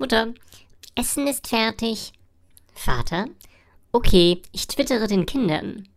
Mutter, Essen ist fertig. Vater, okay, ich twittere den Kindern.